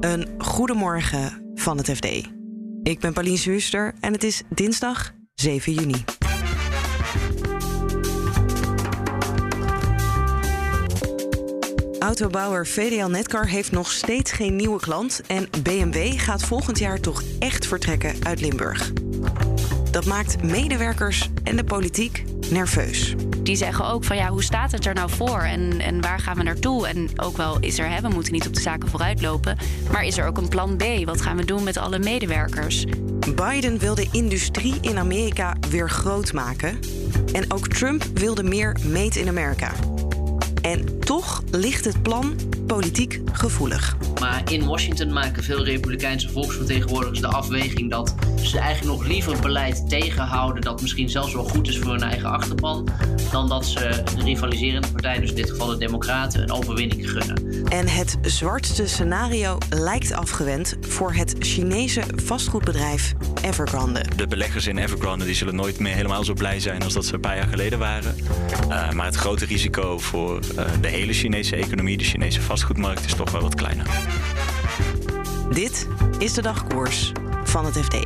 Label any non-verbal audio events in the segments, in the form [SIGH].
Een goedemorgen van het FD. Ik ben Pauline Zuurster en het is dinsdag 7 juni. Autobouwer VDL Netcar heeft nog steeds geen nieuwe klant en BMW gaat volgend jaar toch echt vertrekken uit Limburg. Dat maakt medewerkers en de politiek nerveus. Die zeggen ook van ja, hoe staat het er nou voor en, en waar gaan we naartoe? En ook wel is er, hè, we moeten niet op de zaken vooruitlopen, maar is er ook een plan B? Wat gaan we doen met alle medewerkers? Biden wil de industrie in Amerika weer groot maken. En ook Trump wilde meer Made in America. En toch ligt het plan politiek gevoelig. Maar in Washington maken veel Republikeinse volksvertegenwoordigers de afweging dat ze eigenlijk nog liever beleid tegenhouden dat misschien zelfs wel goed is voor hun eigen achterban, dan dat ze de rivaliserende partij, dus in dit geval de Democraten, een overwinning gunnen. En het zwartste scenario lijkt afgewend voor het Chinese vastgoedbedrijf Evergrande. De beleggers in Evergrande die zullen nooit meer helemaal zo blij zijn als dat ze een paar jaar geleden waren. Uh, maar het grote risico voor de hele Chinese economie, de Chinese vastgoedmarkt, is toch wel wat kleiner. Dit is de dagkoers van het FD.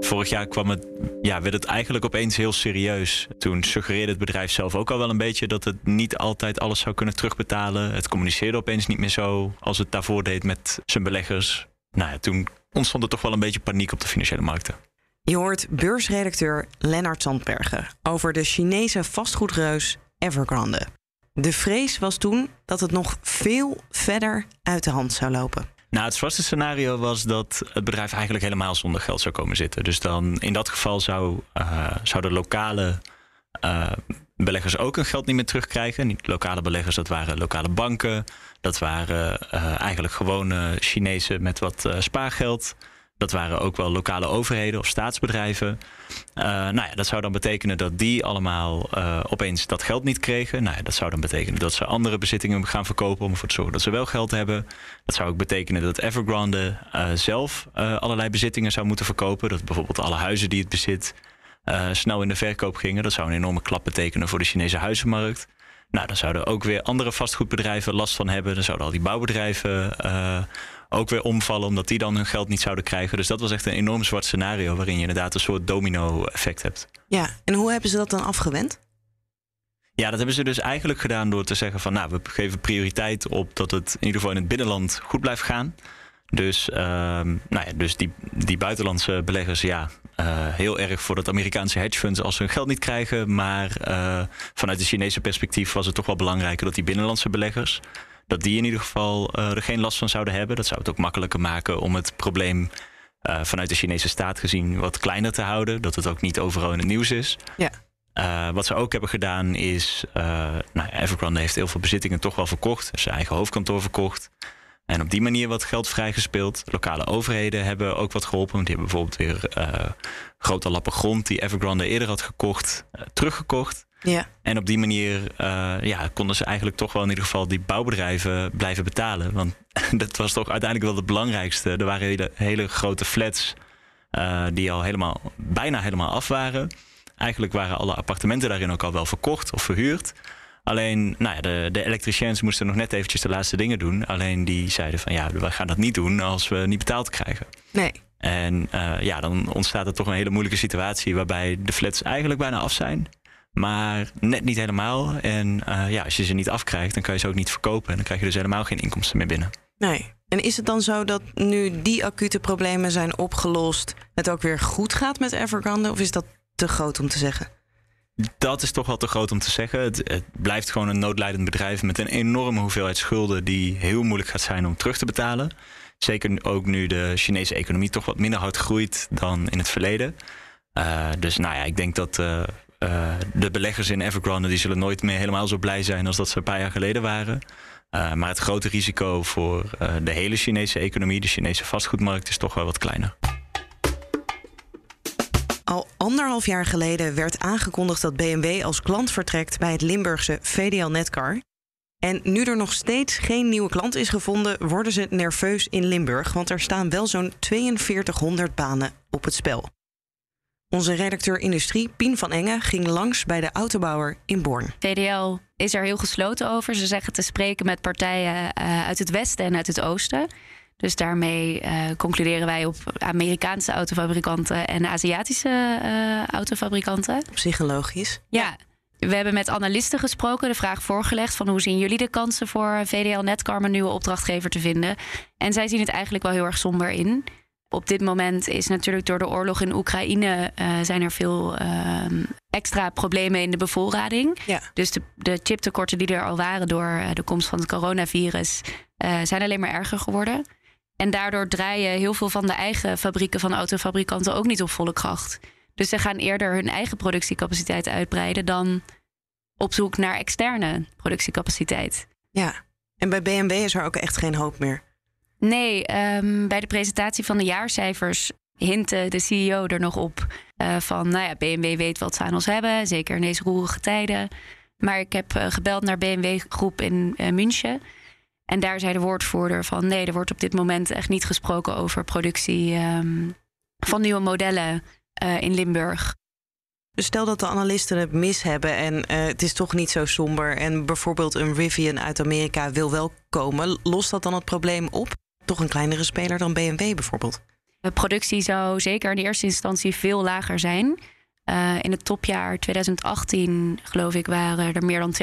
Vorig jaar kwam het, ja, werd het eigenlijk opeens heel serieus. Toen suggereerde het bedrijf zelf ook al wel een beetje dat het niet altijd alles zou kunnen terugbetalen. Het communiceerde opeens niet meer zo als het daarvoor deed met zijn beleggers. Nou ja, toen ontstond er toch wel een beetje paniek op de financiële markten. Je hoort beursredacteur Lennart Zandbergen over de Chinese vastgoedreus Evergrande. De vrees was toen dat het nog veel verder uit de hand zou lopen. Nou, het zwartste scenario was dat het bedrijf eigenlijk helemaal zonder geld zou komen zitten. Dus dan in dat geval zou, uh, zouden lokale uh, beleggers ook hun geld niet meer terugkrijgen. Niet lokale beleggers, dat waren lokale banken. Dat waren uh, eigenlijk gewone Chinezen met wat spaargeld. Dat waren ook wel lokale overheden of staatsbedrijven. Uh, nou ja, dat zou dan betekenen dat die allemaal uh, opeens dat geld niet kregen. Nou ja, dat zou dan betekenen dat ze andere bezittingen gaan verkopen om ervoor te zorgen dat ze wel geld hebben. Dat zou ook betekenen dat Evergrande uh, zelf allerlei bezittingen zou moeten verkopen. Dat bijvoorbeeld alle huizen die het bezit snel in de verkoop gingen. Dat zou een enorme klap betekenen voor de Chinese huizenmarkt. Nou, dan zouden ook weer andere vastgoedbedrijven last van hebben. Dan zouden al die bouwbedrijven ook weer omvallen, omdat die dan hun geld niet zouden krijgen. Dus dat was echt een enorm zwart scenario waarin je inderdaad een soort domino-effect hebt. Ja, en hoe hebben ze dat dan afgewend? Ja, dat hebben ze dus eigenlijk gedaan door te zeggen van nou, we geven prioriteit op dat het in ieder geval in het binnenland goed blijft gaan. Dus, uh, nou ja, dus die, die buitenlandse beleggers, ja, uh, heel erg voor dat Amerikaanse hedgefunds als ze hun geld niet krijgen. Maar uh, vanuit de Chinese perspectief was het toch wel belangrijker dat die binnenlandse beleggers dat die in ieder geval uh, er geen last van zouden hebben. Dat zou het ook makkelijker maken om het probleem uh, vanuit de Chinese staat gezien wat kleiner te houden. Dat het ook niet overal in het nieuws is. Ja. Uh, wat ze ook hebben gedaan is, nou, Evergrande heeft heel veel bezittingen toch wel verkocht. Zijn eigen hoofdkantoor verkocht. En op die manier wat geld vrijgespeeld. Lokale overheden hebben ook wat geholpen. Want die hebben bijvoorbeeld weer grote lappen grond die Evergrande eerder had gekocht, teruggekocht. Ja. En op die manier uh, ja, konden ze eigenlijk toch wel in ieder geval die bouwbedrijven blijven betalen. Want [LAUGHS] dat was toch uiteindelijk wel het belangrijkste. Er waren hele, hele grote flats uh, die al helemaal, bijna helemaal af waren. Eigenlijk waren alle appartementen daarin ook al wel verkocht of verhuurd. Alleen, nou ja, de, de elektriciëns moesten nog net eventjes de laatste dingen doen. Alleen die zeiden van ja, we gaan dat niet doen als we niet betaald krijgen. Nee. En uh, ja, dan ontstaat er toch een hele moeilijke situatie waarbij de flats eigenlijk bijna af zijn. Maar net niet helemaal. En uh, ja, als je ze niet afkrijgt, dan kan je ze ook niet verkopen. En dan krijg je dus helemaal geen inkomsten meer binnen. Nee. En is het dan zo dat nu die acute problemen zijn opgelost, het ook weer goed gaat met Evergrande? Of is dat te groot om te zeggen? Dat is toch wel te groot om te zeggen. Het, het, blijft gewoon een noodlijdend bedrijf met een enorme hoeveelheid schulden die heel moeilijk gaat zijn om terug te betalen. Zeker ook nu de Chinese economie toch wat minder hard groeit dan in het verleden. Uh, dus nou ja, ik denk dat uh, uh, de beleggers in Evergrande die zullen nooit meer helemaal zo blij zijn als dat ze een paar jaar geleden waren. Uh, maar het grote risico voor uh, de hele Chinese economie, de Chinese vastgoedmarkt, is toch wel wat kleiner. Al anderhalf jaar geleden werd aangekondigd dat BMW als klant vertrekt bij het Limburgse VDL Netcar. En nu er nog steeds geen nieuwe klant is gevonden, worden ze nerveus in Limburg, want er staan wel zo'n 4200 banen op het spel. Onze redacteur industrie, Pien van Engen, ging langs bij de autobouwer in Born. VDL is er heel gesloten over. Ze zeggen te spreken met partijen uh, uit het westen en uit het oosten. Dus daarmee uh, concluderen wij op Amerikaanse autofabrikanten en Aziatische uh, autofabrikanten. Op zich logisch. Ja. We hebben met analisten gesproken, de vraag voorgelegd van hoe zien jullie de kansen voor VDL Netcar een nieuwe opdrachtgever te vinden. En zij zien het eigenlijk wel heel erg somber in. Op dit moment is natuurlijk door de oorlog in Oekraïne uh, zijn er veel uh, extra problemen in de bevoorrading. Ja. Dus de, de chiptekorten die er al waren door de komst van het coronavirus uh, zijn alleen maar erger geworden. En daardoor draaien heel veel van de eigen fabrieken van autofabrikanten ook niet op volle kracht. Dus ze gaan eerder hun eigen productiecapaciteit uitbreiden dan op zoek naar externe productiecapaciteit. Ja, en bij BMW is er ook echt geen hoop meer. Nee, um, bij de presentatie van de jaarcijfers hintte de CEO er nog op uh, van, nou ja, BMW weet wat ze aan ons hebben, zeker in deze roerige tijden. Maar ik heb uh, gebeld naar BMW Groep in uh, München. En daar zei de woordvoerder van, nee, er wordt op dit moment echt niet gesproken over productie um, van nieuwe modellen in Limburg. Dus stel dat de analisten het mis hebben en het is toch niet zo somber en bijvoorbeeld een Rivian uit Amerika wil wel komen, lost dat dan het probleem op? Toch een kleinere speler dan BMW bijvoorbeeld? De productie zou zeker in eerste instantie veel lager zijn. Uh, in het topjaar 2018, geloof ik, waren er meer dan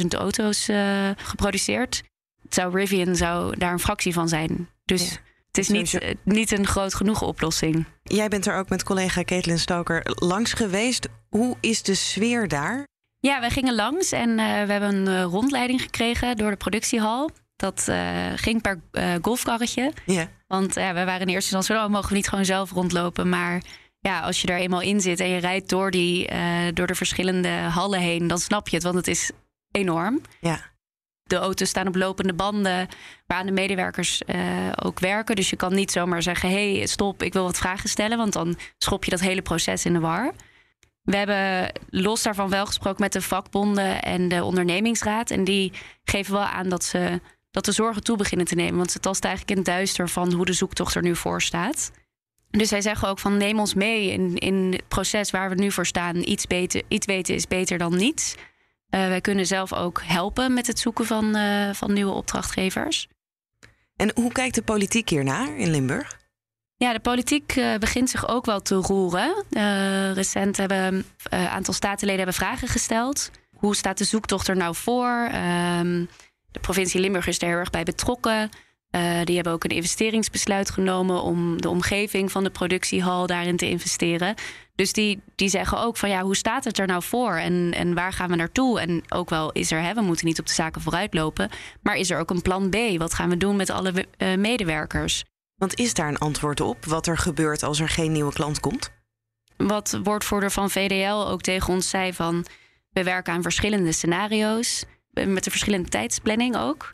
200.000 auto's uh, geproduceerd. Het zou Rivian zou daar een fractie van zijn. Dus ja. Het is niet, uh, niet een groot genoeg oplossing. Jij bent er ook met collega Caitlin Stoker langs geweest. Hoe is de sfeer daar? Ja, wij gingen langs en we hebben een rondleiding gekregen door de productiehal. Dat ging per golfkarretje. Ja. Want we waren in eerste instantie, oh, mogen we niet gewoon zelf rondlopen. Maar ja, als je daar eenmaal in zit en je rijdt door, die, door de verschillende hallen heen, dan snap je het, want het is enorm. Ja de auto's staan op lopende banden waar de medewerkers ook werken. Dus je kan niet zomaar zeggen: hé, hey, stop, ik wil wat vragen stellen. Want dan schop je dat hele proces in de war. We hebben los daarvan wel gesproken met de vakbonden en de ondernemingsraad. En die geven wel aan dat ze dat de zorgen toe beginnen te nemen. Want ze tast eigenlijk in het duister van hoe de zoektocht er nu voor staat. Dus zij zeggen ook van neem ons mee in, in het proces waar we nu voor staan. Iets, beter, iets weten is beter dan niets. Uh, wij kunnen zelf ook helpen met het zoeken van, uh, van nieuwe opdrachtgevers. En hoe kijkt de politiek hiernaar in Limburg? Ja, de politiek uh, begint zich ook wel te roeren. recent hebben een aantal statenleden hebben vragen gesteld. Hoe staat de zoektocht er nou voor? De provincie Limburg is er heel erg bij betrokken. Uh, die hebben ook een investeringsbesluit genomen om de omgeving van de productiehal daarin te investeren. Dus die, die zeggen ook van ja, hoe staat het er nou voor en, en waar gaan we naartoe? En ook wel is er, hè, we moeten niet op de zaken vooruitlopen, maar is er ook een plan B? Wat gaan we doen met alle uh, medewerkers? Want is daar een antwoord op wat er gebeurt als er geen nieuwe klant komt? Wat woordvoerder van VDL ook tegen ons zei van we werken aan verschillende scenario's met een verschillende tijdsplanning ook.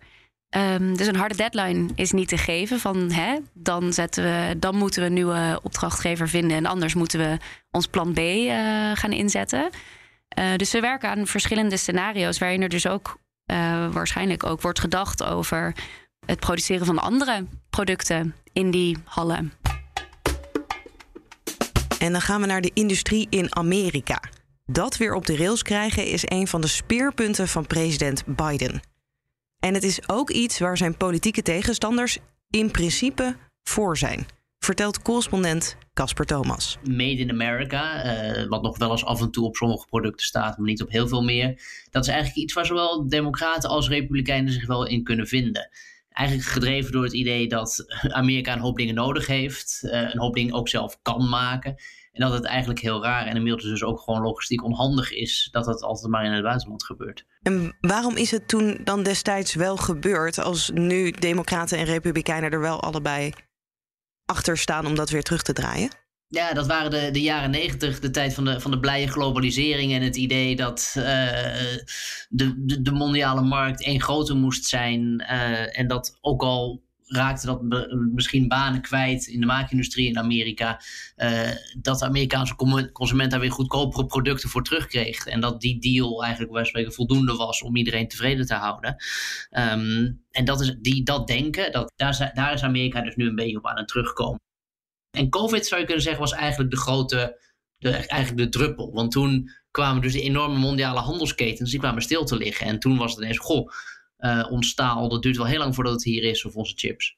Um, dus een harde deadline is niet te geven van hè, dan, zetten we, dan moeten we een nieuwe opdrachtgever vinden en anders moeten we ons plan B uh, gaan inzetten. Uh, dus we werken aan verschillende scenario's waarin er dus ook uh, waarschijnlijk ook wordt gedacht over het produceren van andere producten in die hallen. En dan gaan we naar de industrie in Amerika. Dat weer op de rails krijgen is een van de speerpunten van president Biden. En het is ook iets waar zijn politieke tegenstanders in principe voor zijn. Vertelt correspondent Casper Thomas. Made in America, uh, wat nog wel eens af en toe op sommige producten staat, maar niet op heel veel meer. Dat is eigenlijk iets waar zowel Democraten als Republikeinen zich wel in kunnen vinden. Eigenlijk gedreven door het idee dat Amerika een hoop dingen nodig heeft, uh, een hoop dingen ook zelf kan maken. En dat het eigenlijk heel raar en inmiddels dus ook gewoon logistiek onhandig is dat het altijd maar in het buitenland gebeurt. En waarom is het toen dan destijds wel gebeurd als nu Democraten en Republikeinen er wel allebei achter staan om dat weer terug te draaien? Ja, dat waren de, de jaren negentig, de tijd van de, van de blije globalisering en het idee dat uh, de, de, de, mondiale markt één groter moest zijn. Uh, en dat ook al raakte dat misschien banen kwijt in de maakindustrie in Amerika. Uh, dat de Amerikaanse consument daar weer goedkopere producten voor terugkreeg. En dat die deal eigenlijk bij spreken voldoende was om iedereen tevreden te houden. Um, en dat, is, die, dat denken, dat, daar, daar is Amerika dus nu een beetje op aan terugkomen. En COVID zou je kunnen zeggen was eigenlijk de grote de, eigenlijk de druppel. Want toen kwamen dus de enorme mondiale handelsketens, die kwamen stil te liggen. En toen was het ineens, goh, uh, ons staal, dat duurt wel heel lang voordat het hier is, of onze chips.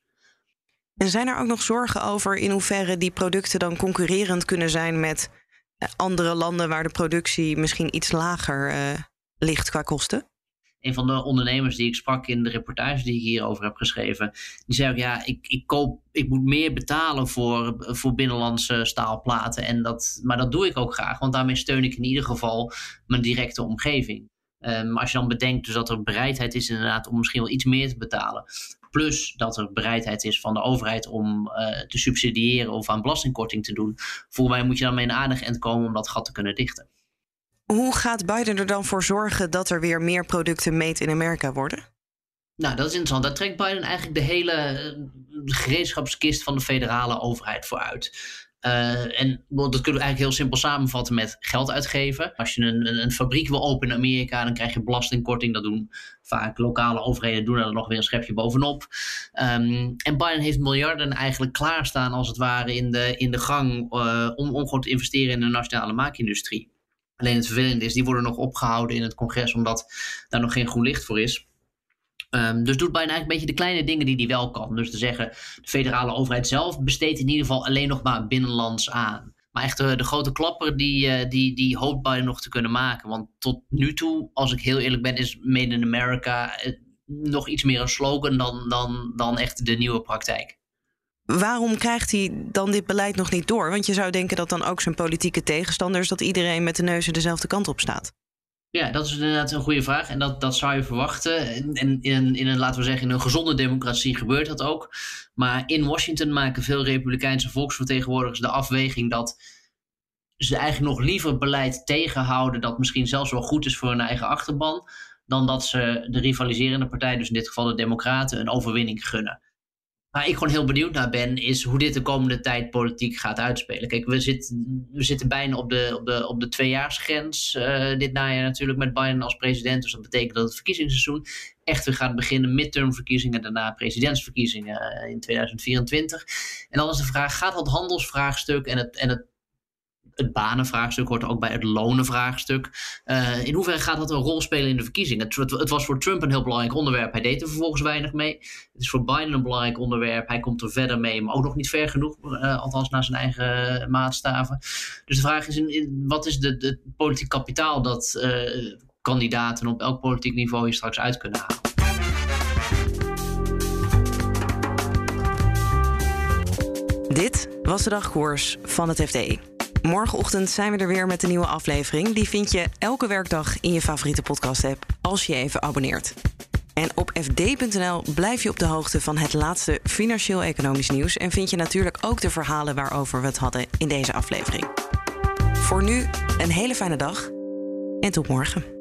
En zijn er ook nog zorgen over in hoeverre die producten dan concurrerend kunnen zijn met eh, andere landen waar de productie misschien iets lager uh, ligt qua kosten? Een van de ondernemers die ik sprak in de reportage die ik hierover heb geschreven, die zei ook, ja, ik, ik, koop, ik moet meer betalen voor, voor binnenlandse staalplaten. En dat, maar dat doe ik ook graag, want daarmee steun ik in ieder geval mijn directe omgeving. Um, als je dan bedenkt dus dat er bereidheid is inderdaad om misschien wel iets meer te betalen. Plus dat er bereidheid is van de overheid om uh, te subsidiëren of aan belastingkorting te doen. Voor mij moet je dan mee een aardig eind komen om dat gat te kunnen dichten. Hoe gaat Biden er dan voor zorgen dat er weer meer producten made in Amerika worden? Nou, dat is interessant. Daar trekt Biden eigenlijk de hele eh, gereedschapskist van de federale overheid voor uit. Uh, en dat kunnen we eigenlijk heel simpel samenvatten met geld uitgeven. Als je een, een, fabriek wil openen in Amerika, dan krijg je belastingkorting. Dat doen vaak lokale overheden, doen er nog weer een schepje bovenop. Um, en Biden heeft miljarden eigenlijk klaarstaan, als het ware, in de, in de gang uh, om, om gewoon te investeren in de nationale maakindustrie. Alleen het vervelende is, die worden nog opgehouden in het congres omdat daar nog geen groen licht voor is. Um, dus doet bijna eigenlijk een beetje de kleine dingen die hij wel kan. Dus te zeggen, de federale overheid zelf besteedt in ieder geval alleen nog maar binnenlands aan. Maar echt de, de grote klapper, die, uh, die, die hoopt Biden nog te kunnen maken. Want tot nu toe, als ik heel eerlijk ben, is Made in America uh, nog iets meer een slogan dan, dan, dan echt de nieuwe praktijk. Waarom krijgt hij dan dit beleid nog niet door? Want je zou denken dat dan ook zijn politieke tegenstanders, dat iedereen met de neuzen dezelfde kant op staat. Ja, dat is inderdaad een goede vraag. En dat, dat zou je verwachten. En in, in een, laten we zeggen, in een gezonde democratie gebeurt dat ook. Maar in Washington maken veel Republikeinse volksvertegenwoordigers de afweging dat ze eigenlijk nog liever beleid tegenhouden dat misschien zelfs wel goed is voor hun eigen achterban, dan dat ze de rivaliserende partij, dus in dit geval de Democraten, een overwinning gunnen. Waar ik gewoon heel benieuwd naar ben, is hoe dit de komende tijd politiek gaat uitspelen. Kijk, we, zitten we zitten bijna op de, op de, op de tweejaarsgrens uh, dit najaar natuurlijk met Biden als president. Dus dat betekent dat het verkiezingsseizoen echt weer gaat beginnen. Midtermverkiezingen, daarna presidentsverkiezingen eh, in 2024. En dan is de vraag, gaat dat handelsvraagstuk en het, en het het banenvraagstuk hoort ook bij het lonenvraagstuk. Uh, in hoeverre gaat dat een rol spelen in de verkiezingen? Het, het, was voor Trump een heel belangrijk onderwerp. Hij deed er vervolgens weinig mee. Het is voor Biden een belangrijk onderwerp. Hij komt er verder mee, maar ook nog niet ver genoeg. Uh, althans naar zijn eigen maatstaven. Dus de vraag is, in, wat is het politiek kapitaal dat kandidaten op elk politiek niveau hier straks uit kunnen halen? Dit was de dagkoers van het FD. Morgenochtend zijn we er weer met een nieuwe aflevering. Die vind je elke werkdag in je favoriete podcast-app als je even abonneert. En op fd.nl blijf je op de hoogte van het laatste financieel-economisch nieuws. En vind je natuurlijk ook de verhalen waarover we het hadden in deze aflevering. Voor nu een hele fijne dag en tot morgen.